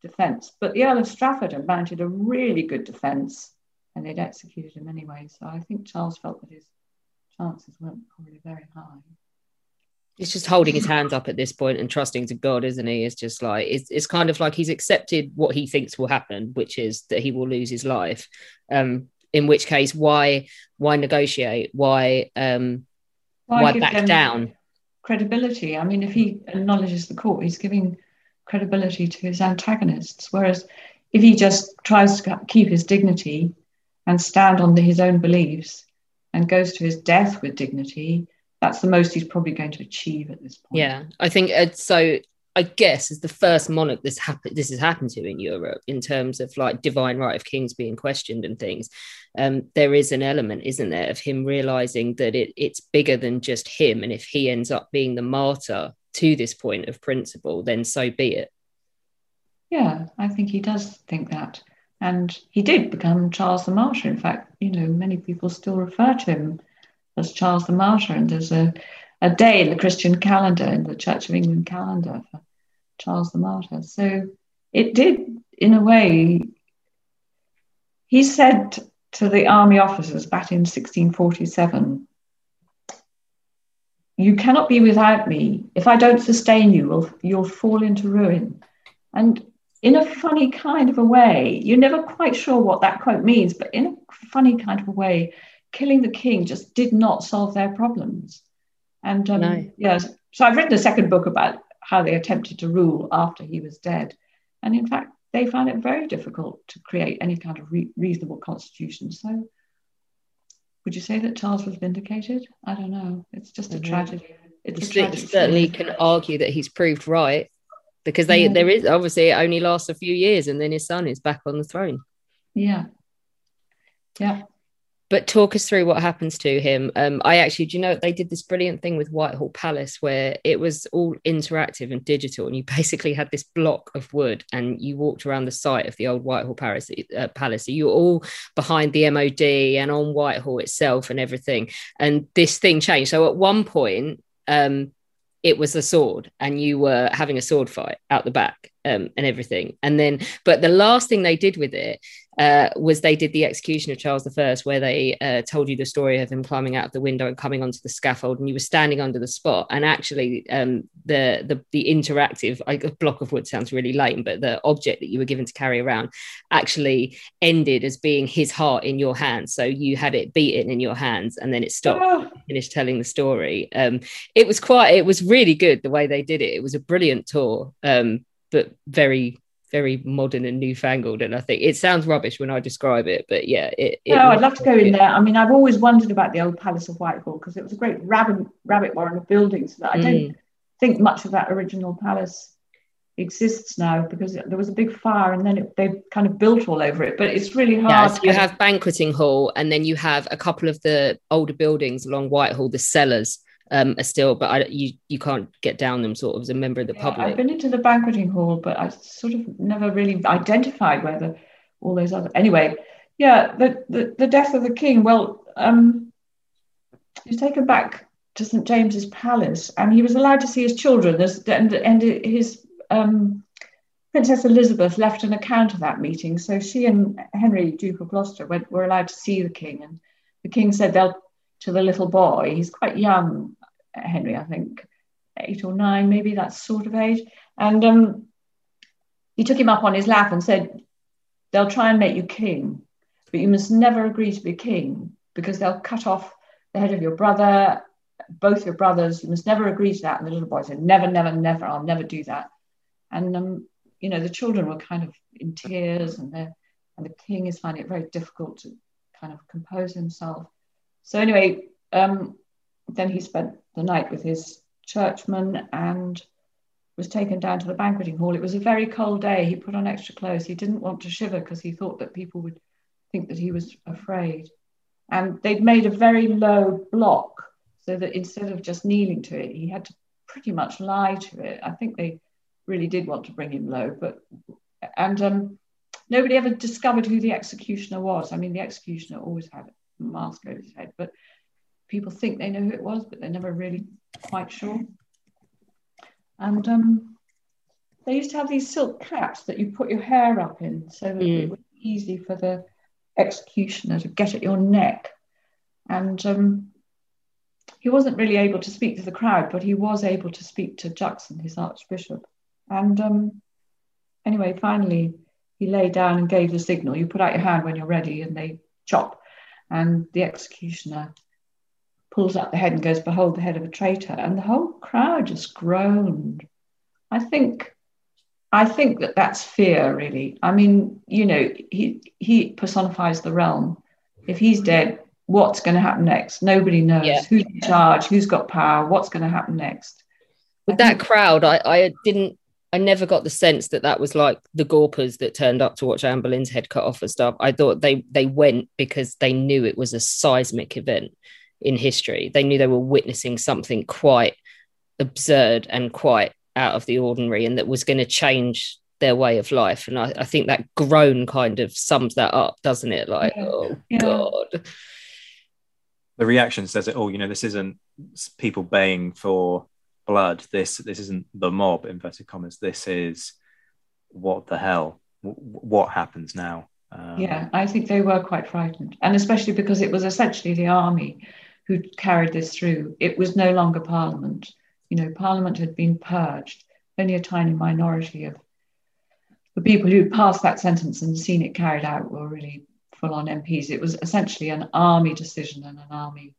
defense. But the earl of strafford had mounted a really good defense and they'd executed him anyway. So i think charles felt that his chances weren't probably very high He's just holding his hands up at this point and trusting to God, isn't he? It's just like it's, it's kind of like he's accepted what he thinks will happen, which is that he will lose his life. Um, in which case, why why negotiate? Why um, why, why back down? Credibility. I mean, if he acknowledges the court, he's giving credibility to his antagonists. Whereas if he just tries to keep his dignity and stand on the, his own beliefs and goes to his death with dignity, that's the most he's probably going to achieve at this point. Yeah, I think uh, so. I guess as the first monarch this happened this has happened to in Europe in terms of like divine right of kings being questioned and things. Um, there is an element, isn't there, of him realizing that it, it's bigger than just him, and if he ends up being the martyr to this point of principle, then so be it. Yeah, I think he does think that, and he did become Charles the Martyr. In fact, you know, many people still refer to him as Charles the Martyr, and there's a a day in the Christian calendar, in the Church of England calendar for Charles the Martyr. So it did, in a way, he said to the army officers back in 1647, You cannot be without me. If I don't sustain you, you'll, you'll fall into ruin. And in a funny kind of a way, you're never quite sure what that quote means, but in a funny kind of a way, killing the king just did not solve their problems. And um, no. yes, so I've written a second book about how they attempted to rule after he was dead. And in fact, they found it very difficult to create any kind of re- reasonable constitution. So, would you say that Charles was vindicated? I don't know. It's just a mm-hmm. tragedy. It's a certainly can argue that he's proved right because they yeah. there is obviously it only lasts a few years and then his son is back on the throne. Yeah. Yeah but talk us through what happens to him. Um, I actually, do you know, they did this brilliant thing with Whitehall Palace where it was all interactive and digital, and you basically had this block of wood, and you walked around the site of the old Whitehall Palace. Uh, Palace. So you were all behind the MOD and on Whitehall itself and everything. And this thing changed. So at one point, um, it was a sword, and you were having a sword fight out the back um, and everything. And then, but the last thing they did with it uh, was they did the execution of Charles I, where they uh, told you the story of him climbing out of the window and coming onto the scaffold, and you were standing under the spot. And actually, um, the, the the interactive like, a block of wood sounds really lame, but the object that you were given to carry around actually ended as being his heart in your hands. So you had it beaten in your hands, and then it stopped. Oh. Finished telling the story. Um, it was quite. It was really good the way they did it. It was a brilliant tour. Um, but very very modern and newfangled. And I think it sounds rubbish when I describe it, but yeah, it. it no, I'd love to go in there. I mean, I've always wondered about the old Palace of Whitehall because it was a great rabbit rabbit warren of buildings. That I don't mm. think much of that original palace exists now because there was a big fire and then it, they kind of built all over it. But it's really hard. Yeah, so you have banqueting hall and then you have a couple of the older buildings along Whitehall, the cellars um, are still, but I, you you can't get down them sort of as a member of the yeah, public. I've been into the banqueting hall, but I sort of never really identified whether all those other. Anyway, yeah, the the, the death of the king. Well, um, he was taken back to St James's Palace, and he was allowed to see his children. As, and and his um, Princess Elizabeth left an account of that meeting. So she and Henry, Duke of Gloucester, went, were allowed to see the king, and the king said they'll to the little boy. He's quite young, Henry, I think, eight or nine, maybe that sort of age. And um, he took him up on his lap and said, They'll try and make you king, but you must never agree to be king because they'll cut off the head of your brother, both your brothers. You must never agree to that. And the little boy said, Never, never, never. I'll never do that. And, um, you know, the children were kind of in tears and, and the king is finding it very difficult to kind of compose himself. So, anyway, um, then he spent the night with his churchman and was taken down to the banqueting hall. It was a very cold day. He put on extra clothes. He didn't want to shiver because he thought that people would think that he was afraid. And they'd made a very low block so that instead of just kneeling to it, he had to pretty much lie to it. I think they really did want to bring him low, but and um, nobody ever discovered who the executioner was. I mean, the executioner always had a mask over his head, but people think they know who it was, but they're never really quite sure. And um, they used to have these silk caps that you put your hair up in so that mm. it was easy for the executioner to get at your neck. And um, he wasn't really able to speak to the crowd, but he was able to speak to Juxon, his archbishop. And um, anyway, finally, he lay down and gave the signal. You put out your hand when you're ready, and they chop. And the executioner pulls up the head and goes, Behold the head of a traitor. And the whole crowd just groaned. I think I think that that's fear, really. I mean, you know, he he personifies the realm. If he's dead, what's going to happen next? Nobody knows. Yeah. Who's in charge? Who's got power? What's going to happen next? With that crowd, I, I didn't, I never got the sense that that was like the Gorpers that turned up to watch Anne Boleyn's head cut off and stuff. I thought they they went because they knew it was a seismic event in history. They knew they were witnessing something quite absurd and quite out of the ordinary and that was going to change their way of life. And I, I, think that groan kind of sums that up, doesn't it? Like, yeah. oh yeah. God. The reaction says it all. You know, this isn't people baying for blood. This this isn't the mob, inverted commas. This is what the hell? what happens now? Um, yeah, I think they were quite frightened, and especially because it was essentially the army who carried this through. It was no longer Parliament you know, Parliament had been purged. Only a tiny minority of the people who passed that sentence and seen it carried out were really full on MPs. It was essentially an army decision and an army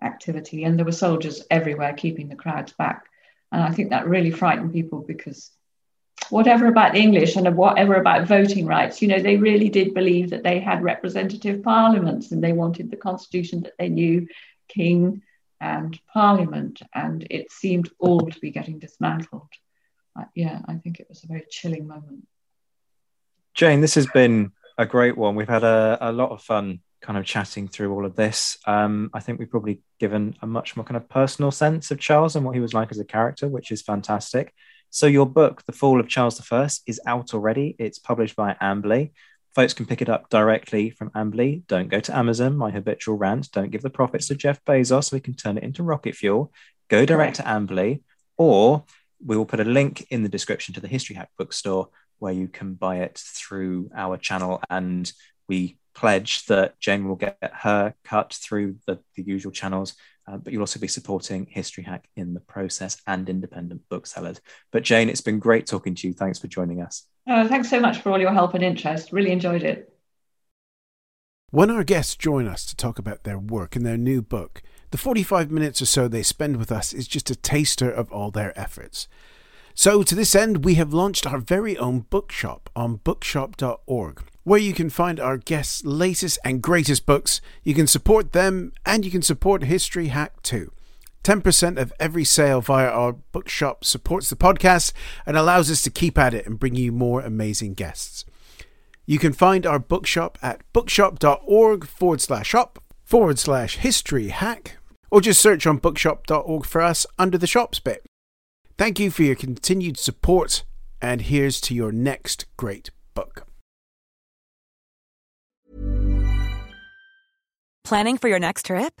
activity. And there were soldiers everywhere keeping the crowds back. And I think that really frightened people because whatever about English and whatever about voting rights, you know, they really did believe that they had representative parliaments and they wanted the constitution that they knew, king, and Parliament, and it seemed all to be getting dismantled. Uh, yeah, I think it was a very chilling moment. Jane, this has been a great one. We've had a, a lot of fun kind of chatting through all of this. Um, I think we've probably given a much more kind of personal sense of Charles and what he was like as a character, which is fantastic. So, your book, The Fall of Charles I, is out already. It's published by Amberley. Folks can pick it up directly from Amberley. Don't go to Amazon, my habitual rant. Don't give the profits to Jeff Bezos so we can turn it into rocket fuel. Go direct to Amberley, or we will put a link in the description to the History Hack bookstore where you can buy it through our channel. And we pledge that Jane will get her cut through the, the usual channels, uh, but you'll also be supporting History Hack in the process and independent booksellers. But Jane, it's been great talking to you. Thanks for joining us. Oh, thanks so much for all your help and interest. Really enjoyed it. When our guests join us to talk about their work and their new book, the 45 minutes or so they spend with us is just a taster of all their efforts. So, to this end, we have launched our very own bookshop on bookshop.org, where you can find our guests' latest and greatest books. You can support them and you can support History Hack too. 10% of every sale via our bookshop supports the podcast and allows us to keep at it and bring you more amazing guests. You can find our bookshop at bookshop.org forward slash shop forward slash history hack, or just search on bookshop.org for us under the shops bit. Thank you for your continued support, and here's to your next great book. Planning for your next trip?